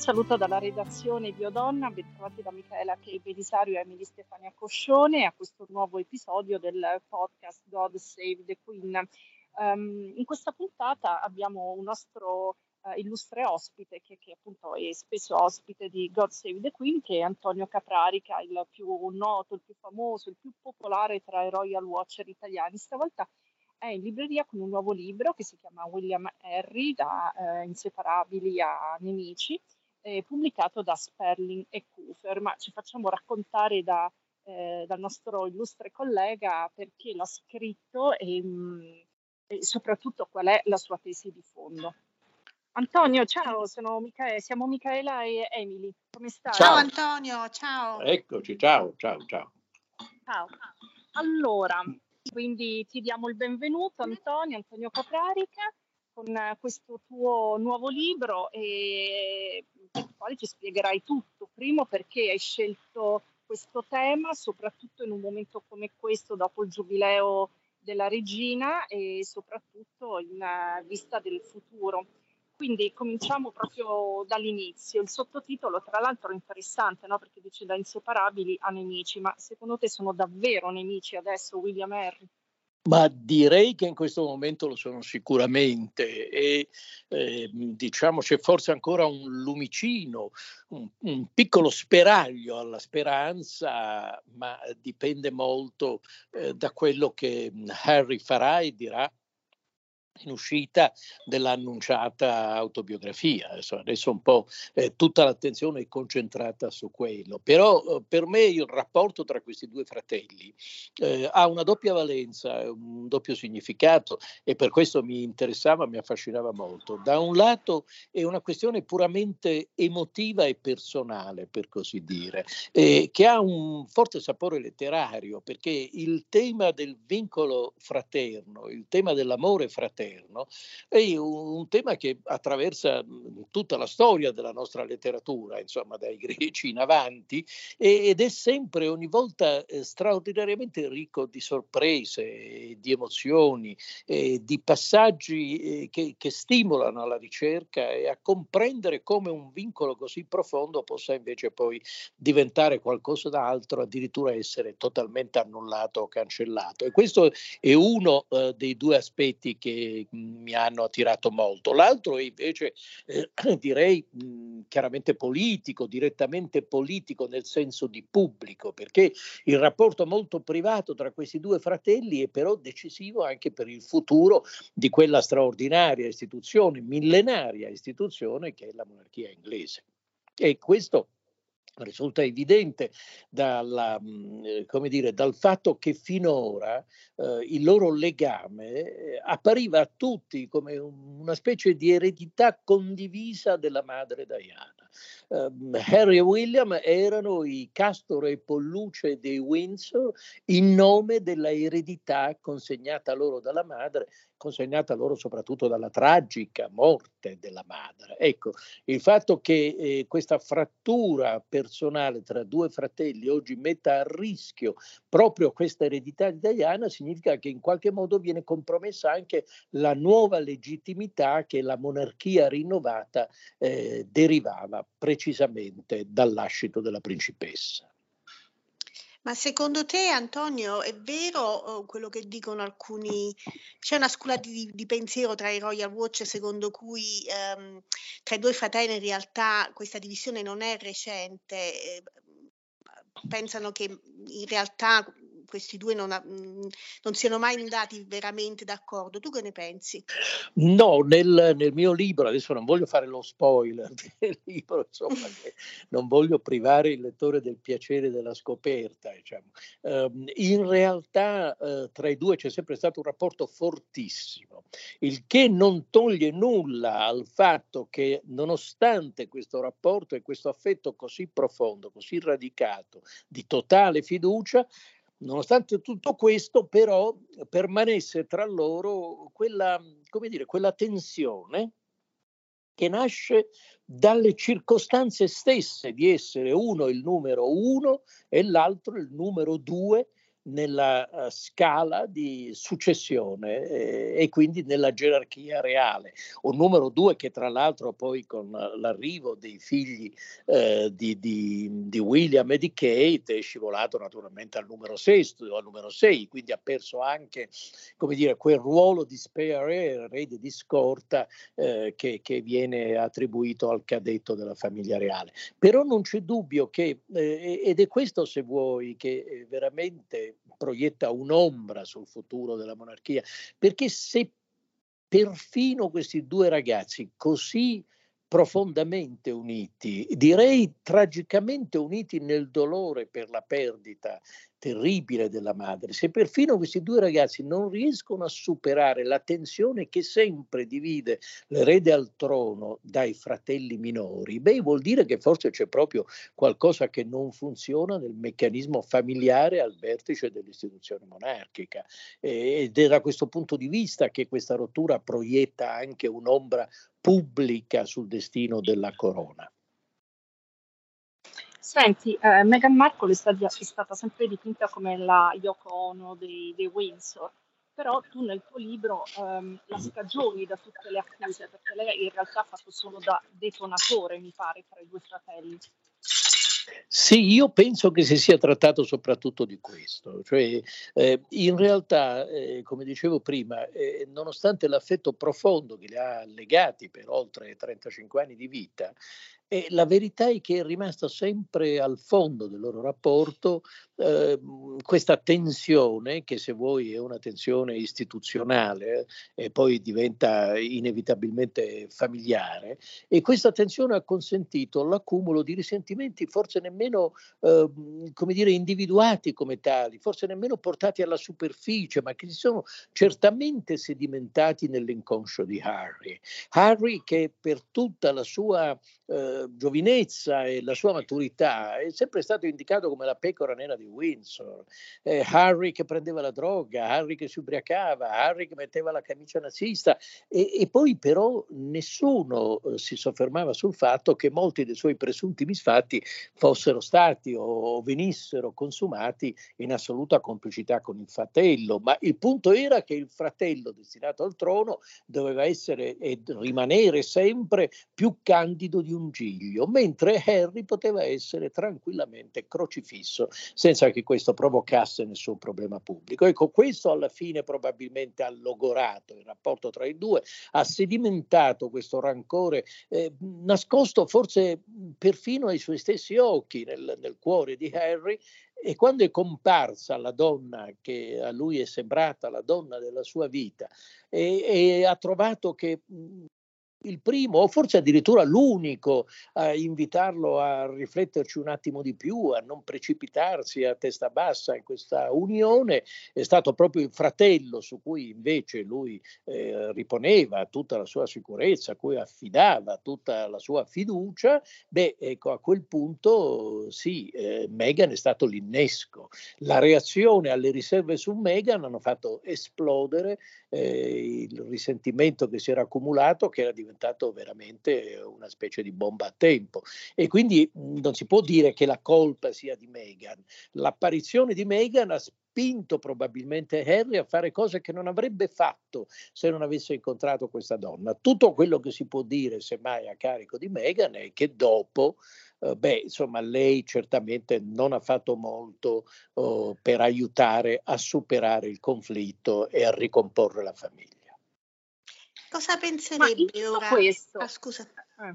saluto dalla redazione di Odonna, bentrovati da Michaela Che Belisario e Emily Stefania Coscione a questo nuovo episodio del podcast God Save the Queen. Um, in questa puntata abbiamo un nostro uh, illustre ospite che, che, appunto è spesso ospite di God Save the Queen, che è Antonio Caprarica, il più noto, il più famoso, il più popolare tra i Royal Watcher italiani. Stavolta è in libreria con un nuovo libro che si chiama William Henry, da eh, Inseparabili a Nemici, eh, pubblicato da Sperling e Cooper, ma ci facciamo raccontare da, eh, dal nostro illustre collega perché l'ha scritto e, mh, mm, e, soprattutto qual è la sua tesi di fondo. Antonio, ciao, Michaela, siamo Michaela e Emily, come stai? Ciao Antonio, ciao. Eccoci, ciao, ciao, ciao. Ciao. Allora, quindi ti diamo il benvenuto Antonio, Antonio Caprarica, con questo tuo nuovo libro e per il quale ci spiegherai tutto. Primo perché hai scelto questo tema, soprattutto in un momento come questo, dopo il giubileo della regina e soprattutto in vista del futuro. Quindi cominciamo proprio dall'inizio. Il sottotitolo, tra l'altro, è interessante, no? perché dice da inseparabili a nemici, ma secondo te sono davvero nemici adesso William Henry? Ma direi che in questo momento lo sono sicuramente e eh, diciamo c'è forse ancora un lumicino, un, un, piccolo speraglio alla speranza, ma dipende molto eh, da quello che Harry farà e dirà in uscita dell'annunciata autobiografia. Adesso, adesso un po' eh, tutta l'attenzione è concentrata su quello, però eh, per me il rapporto tra questi due fratelli eh, ha una doppia valenza, un doppio significato e per questo mi interessava, mi affascinava molto. Da un lato è una questione puramente emotiva e personale, per così dire, che ha un forte sapore letterario, perché il tema del vincolo fraterno, il tema dell'amore fraterno, moderno è un, tema che attraversa tutta la storia della nostra letteratura, insomma dai greci in avanti, ed è sempre ogni volta eh, straordinariamente ricco di sorprese, di emozioni, di passaggi eh, che, che stimolano alla ricerca e a comprendere come un vincolo così profondo possa invece poi diventare qualcosa d'altro, addirittura essere totalmente annullato o cancellato. E questo è uno eh, dei due aspetti che mi hanno attirato molto. L'altro è invece, eh, direi, mh, chiaramente politico, direttamente politico nel senso di pubblico, perché il rapporto molto privato tra questi due fratelli è però decisivo anche per il futuro di quella straordinaria istituzione, millenaria istituzione che è la monarchia inglese. E questo risulta evidente dalla, mm, eh, dire, dal fatto che finora eh, il loro legame eh, appariva a tutti come un, una specie di eredità condivisa della madre Diana. Uh, Harry e William erano i Castore e Polluce dei Windsor in nome della eredità consegnata loro dalla madre consegnata loro soprattutto dalla tragica morte della madre. Ecco, il fatto che eh, questa frattura personale tra due fratelli oggi metta a rischio proprio questa eredità italiana significa che in qualche modo viene compromessa anche la nuova legittimità che la monarchia rinnovata eh, derivava precisamente dal lascito della principessa. Ma secondo te, Antonio, è vero quello che dicono alcuni? C'è una scuola di, di pensiero tra i Royal Watch secondo cui ehm, tra i due fratelli in realtà questa divisione non è recente. Eh, pensano che in realtà questi due non, ha, mhmm, non, siano mai andati veramente d'accordo. Tu che ne pensi? No, nel, nel, mio libro, adesso non voglio fare lo spoiler del libro, insomma, non voglio privare il lettore del piacere della scoperta. Diciamo. Um, in realtà uh, tra i due c'è sempre stato un rapporto fortissimo, il che non toglie nulla al fatto che nonostante questo rapporto e questo affetto così profondo, così radicato, di totale fiducia, Nonostante tutto questo, però, permanesse tra loro quella, dire, quella tensione che nasce dalle circostanze stesse di essere uno il numero uno e l'altro il numero due nella uh, scala di successione eh, e quindi nella gerarchia reale. Un numero due che tra l'altro poi con l'arrivo dei figli eh, di, di, di, William e di Kate è scivolato naturalmente al numero 6, al numero 6 quindi ha perso anche come dire, quel ruolo di spare erede di scorta eh, che, che, viene attribuito al cadetto della famiglia reale. Però non c'è dubbio che, eh, ed è questo se vuoi, che eh, proietta un'ombra sul futuro della monarchia, perché se perfino questi due ragazzi così profondamente uniti, direi tragicamente uniti nel dolore per la perdita terribile della madre, se perfino questi due ragazzi non riescono a superare la tensione che sempre divide l'erede al trono dai fratelli minori, beh, vuol dire che forse c'è proprio qualcosa che non funziona nel meccanismo familiare al vertice dell'istituzione monarchica. ed è da questo punto di vista che questa rottura proietta anche un'ombra pubblica sul destino della corona. Senti, eh, Meghan Markle è stata, sempre dipinta come la Yoko Ono dei, dei Windsor, però tu nel tuo libro ehm, la scagioni da tutte le accuse, perché lei in realtà ha fatto solo da detonatore, mi pare, tra i due fratelli. Sì, io penso che si sia trattato soprattutto di questo, cioè eh, in realtà, eh, come dicevo prima, eh, nonostante l'affetto profondo che li ha legati per oltre 35 anni di vita, e la verità è che è rimasta sempre al fondo del loro rapporto eh, questa tensione, che se vuoi è una tensione istituzionale eh, e poi diventa inevitabilmente familiare, e questa tensione ha consentito l'accumulo di risentimenti forse nemmeno, eh, come dire, individuati come tali, forse nemmeno portati alla superficie, ma che si sono certamente sedimentati nell'inconscio di Harry. Harry che per tutta la sua eh, giovinezza e la sua maturità è sempre stato indicato come la pecora nera di Windsor. Eh, Harry che prendeva la droga, Harry che si ubriacava, Harry che metteva la camicia nazista. E, e poi però nessuno eh, si soffermava sul fatto che molti dei suoi presunti misfatti fossero stati o venissero consumati in assoluta complicità con il fratello, ma il punto era che il fratello destinato al trono doveva essere e rimanere sempre più candido di un un giglio, mentre Harry poteva essere tranquillamente crocifisso senza che questo provocasse nessun problema pubblico. Ecco, questo alla fine probabilmente ha logorato il rapporto tra i due, ha sedimentato questo rancore eh, nascosto forse perfino ai suoi stessi occhi nel, nel cuore di Harry e quando è comparsa la donna che a lui è sembrata la donna della sua vita e, e ha trovato che il primo o forse addirittura l'unico a invitarlo a rifletterci un attimo di più, a non precipitarsi a testa bassa in questa unione, è stato proprio il fratello su cui invece lui eh, riponeva tutta la sua sicurezza, a cui affidava tutta la sua fiducia, beh ecco a quel punto sì, eh, Meghan è stato l'innesco. La reazione alle riserve su Meghan hanno fatto esplodere eh, il risentimento che si era accumulato, che era diventato veramente una specie di bomba a tempo. E quindi non si può dire che la colpa sia di Meghan. L'apparizione di Meghan ha spinto probabilmente Harry a fare cose che non avrebbe fatto se non avesse incontrato questa donna. Tutto quello che si può dire, semmai a carico di Meghan, è che dopo Uh, beh, insomma, lei certamente non ha fatto molto uh, per aiutare a superare il conflitto e a ricomporre la famiglia. Cosa penserebbe ora? Questo, ah, scusa. Eh.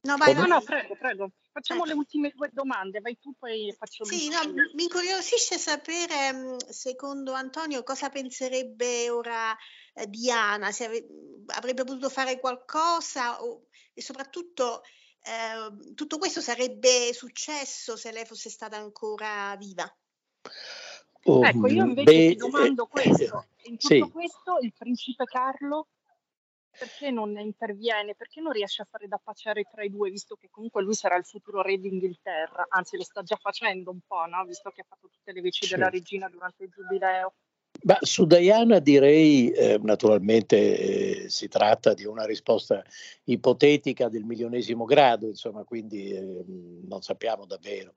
No, vai. No, no, prego, prego. Facciamo eh. le ultime due domande, vai tu poi faccio Sì, no, mi incuriosisce sapere, mm, secondo Antonio, cosa penserebbe ora eh, Diana, se ave- avrebbe potuto fare qualcosa o, e soprattutto eh, tutto questo sarebbe successo se lei fosse stata ancora viva. Ecco, io invece beh, ti domando questo, in tutto sì. questo il principe Carlo perché non interviene? Perché non riesce a fare da paciere tra i due, visto che comunque lui sarà il futuro re d'Inghilterra, anzi lo sta già facendo un po', no? visto che ha fatto tutte le veci sì. della regina durante il giubileo. Ma su Diana direi, eh, naturalmente eh, si tratta di una risposta ipotetica del milionesimo grado, insomma, quindi eh, non sappiamo davvero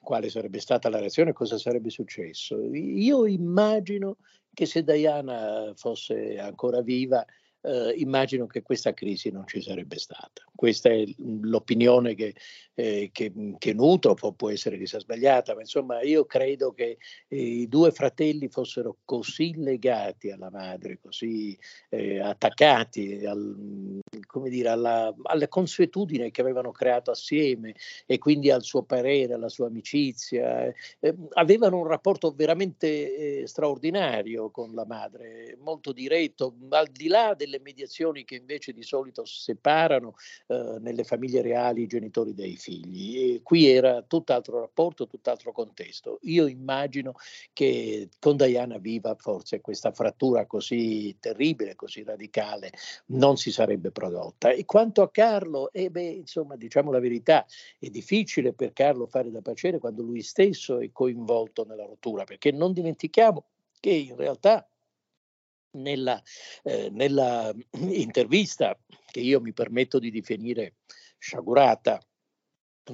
quale sarebbe stata la reazione e cosa sarebbe successo. Io immagino che se Diana fosse ancora viva, eh, immagino che questa crisi non ci sarebbe stata. Questa è l'opinione che, eh, che, che nutro, può, può, essere che sia sbagliata, ma insomma io credo che eh, i due fratelli fossero così legati alla madre, così eh, attaccati al, dire, alla, alle consuetudini che avevano creato assieme e quindi al suo parere, alla sua amicizia. Eh, avevano un rapporto veramente straordinario con la madre, molto diretto, al di là del delle mediazioni che invece di solito separano eh, nelle famiglie reali i genitori dai figli. E qui era tutt'altro rapporto, tutt'altro contesto. Io immagino che con Diana viva forse questa frattura così terribile, così radicale, non si sarebbe prodotta. E quanto a Carlo, eh beh, insomma, diciamo la verità, è difficile per Carlo fare da piacere quando lui stesso è coinvolto nella rottura, perché non dimentichiamo che in realtà nella, eh, nella intervista che io mi permetto di definire sciagurata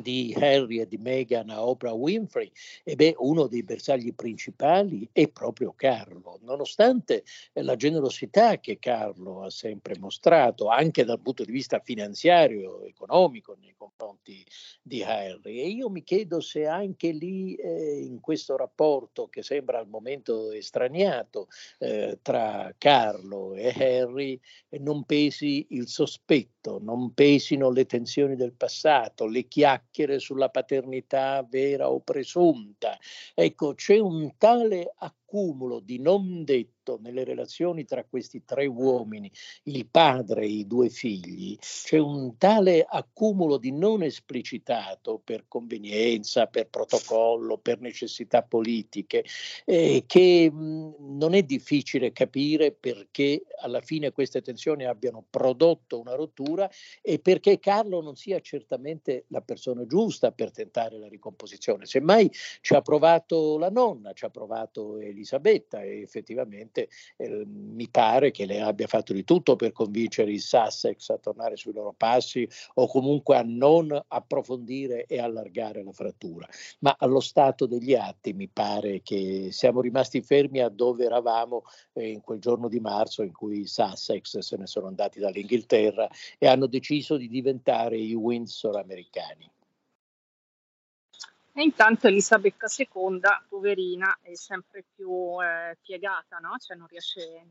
di Harry e di Meghan a Oprah Winfrey, e beh, uno dei bersagli principali è proprio Carlo, nonostante la generosità che Carlo ha sempre mostrato, anche dal punto di vista finanziario, economico, nei confronti di Harry. E io mi chiedo se anche lì, eh, in questo rapporto che sembra al momento estraniato eh, tra Carlo e Harry, eh, non pesi il sospetto, non pesino le tensioni del passato, le chiacchiere sulla paternità vera o presunta. Ecco, c'è un tale accumulo di non detto nelle relazioni tra questi tre uomini, il padre e i due figli, c'è un tale accumulo di non esplicitato per convenienza, per protocollo, per necessità politiche, eh, che mh, non è difficile capire perché alla fine queste tensioni abbiano prodotto una rottura e perché Carlo non sia certamente la persona giusta per tentare la ricomposizione. Semmai ci ha provato la nonna, ci ha provato Elisabetta e effettivamente eh, mi pare che lei abbia fatto di tutto per convincere i Sussex a tornare sui loro passi o comunque a non approfondire e allargare la frattura. Ma allo stato degli atti mi pare che siamo rimasti fermi a dove eravamo eh, in quel giorno di marzo in cui i Sussex se ne sono andati dall'Inghilterra e hanno deciso di diventare i Windsor americani. E intanto Elisabetta II, poverina, è sempre più eh, piegata, no? Cioè non riesce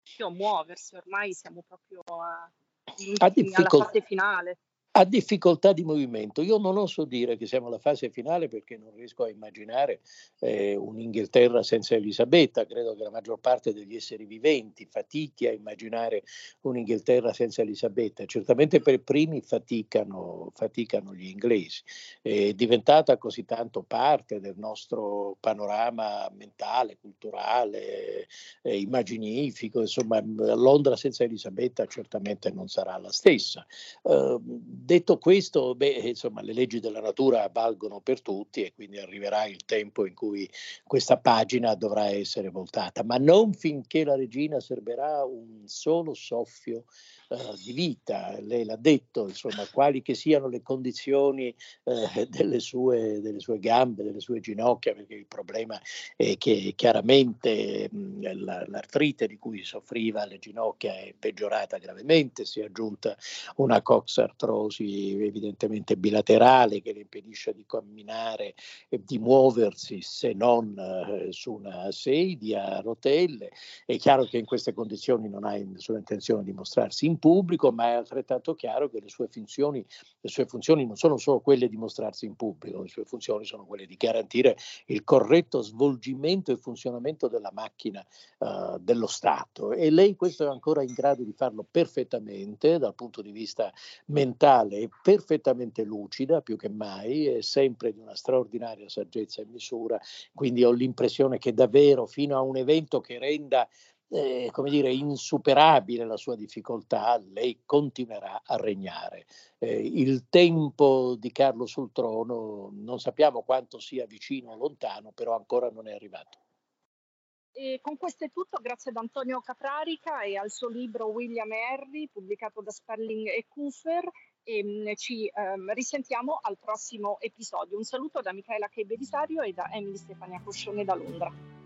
più a muoversi, ormai siamo proprio eh, alla fase finale ha difficoltà di movimento. Io non oso dire che siamo alla fase finale perché non riesco a immaginare eh, un'Inghilterra senza Elisabetta. Credo che la maggior parte degli esseri viventi fatichi a immaginare un'Inghilterra senza Elisabetta. Certamente per primi faticano, faticano gli inglesi. È diventata così tanto parte del nostro panorama mentale, culturale, eh, immaginifico. Insomma, Londra senza Elisabetta certamente non sarà la stessa. Uh, Detto questo, beh, insomma, le leggi della natura valgono per tutti e quindi arriverà il tempo in cui questa pagina dovrà essere voltata, ma non finché la regina serberà un solo soffio uh, di vita. Lei l'ha detto, insomma, quali che siano le condizioni uh, delle, sue, delle, sue, gambe, delle sue ginocchia, perché il problema è che chiaramente mh, la, l'artrite di cui soffriva le ginocchia è peggiorata gravemente, si è aggiunta una coxartrosi evidentemente bilaterale che le impedisce di camminare e di muoversi se non uh, su una sedia a rotelle. È chiaro che in queste condizioni non ha nessuna intenzione di mostrarsi in pubblico, ma è altrettanto chiaro che le sue funzioni, le sue funzioni non sono solo quelle di mostrarsi in pubblico, le sue funzioni sono quelle di garantire il corretto svolgimento e funzionamento della macchina uh, dello Stato. E lei questo è ancora in grado di farlo perfettamente dal punto di vista mentale, è perfettamente lucida più che mai, è sempre di una straordinaria saggezza e misura, quindi ho l'impressione che davvero fino a un evento che renda eh, come dire, insuperabile la sua difficoltà, lei continuerà a regnare. Eh, il tempo di Carlo sul trono non sappiamo quanto sia vicino o lontano, però ancora non è arrivato. E con questo è tutto, grazie ad Antonio Caprarica e al suo libro William Harry, pubblicato da Sperling e Cooper. E mm, ci ehm, risentiamo al prossimo episodio. Un saluto da Michaela Che Belisario e da Emily Stefania Coscione da Londra.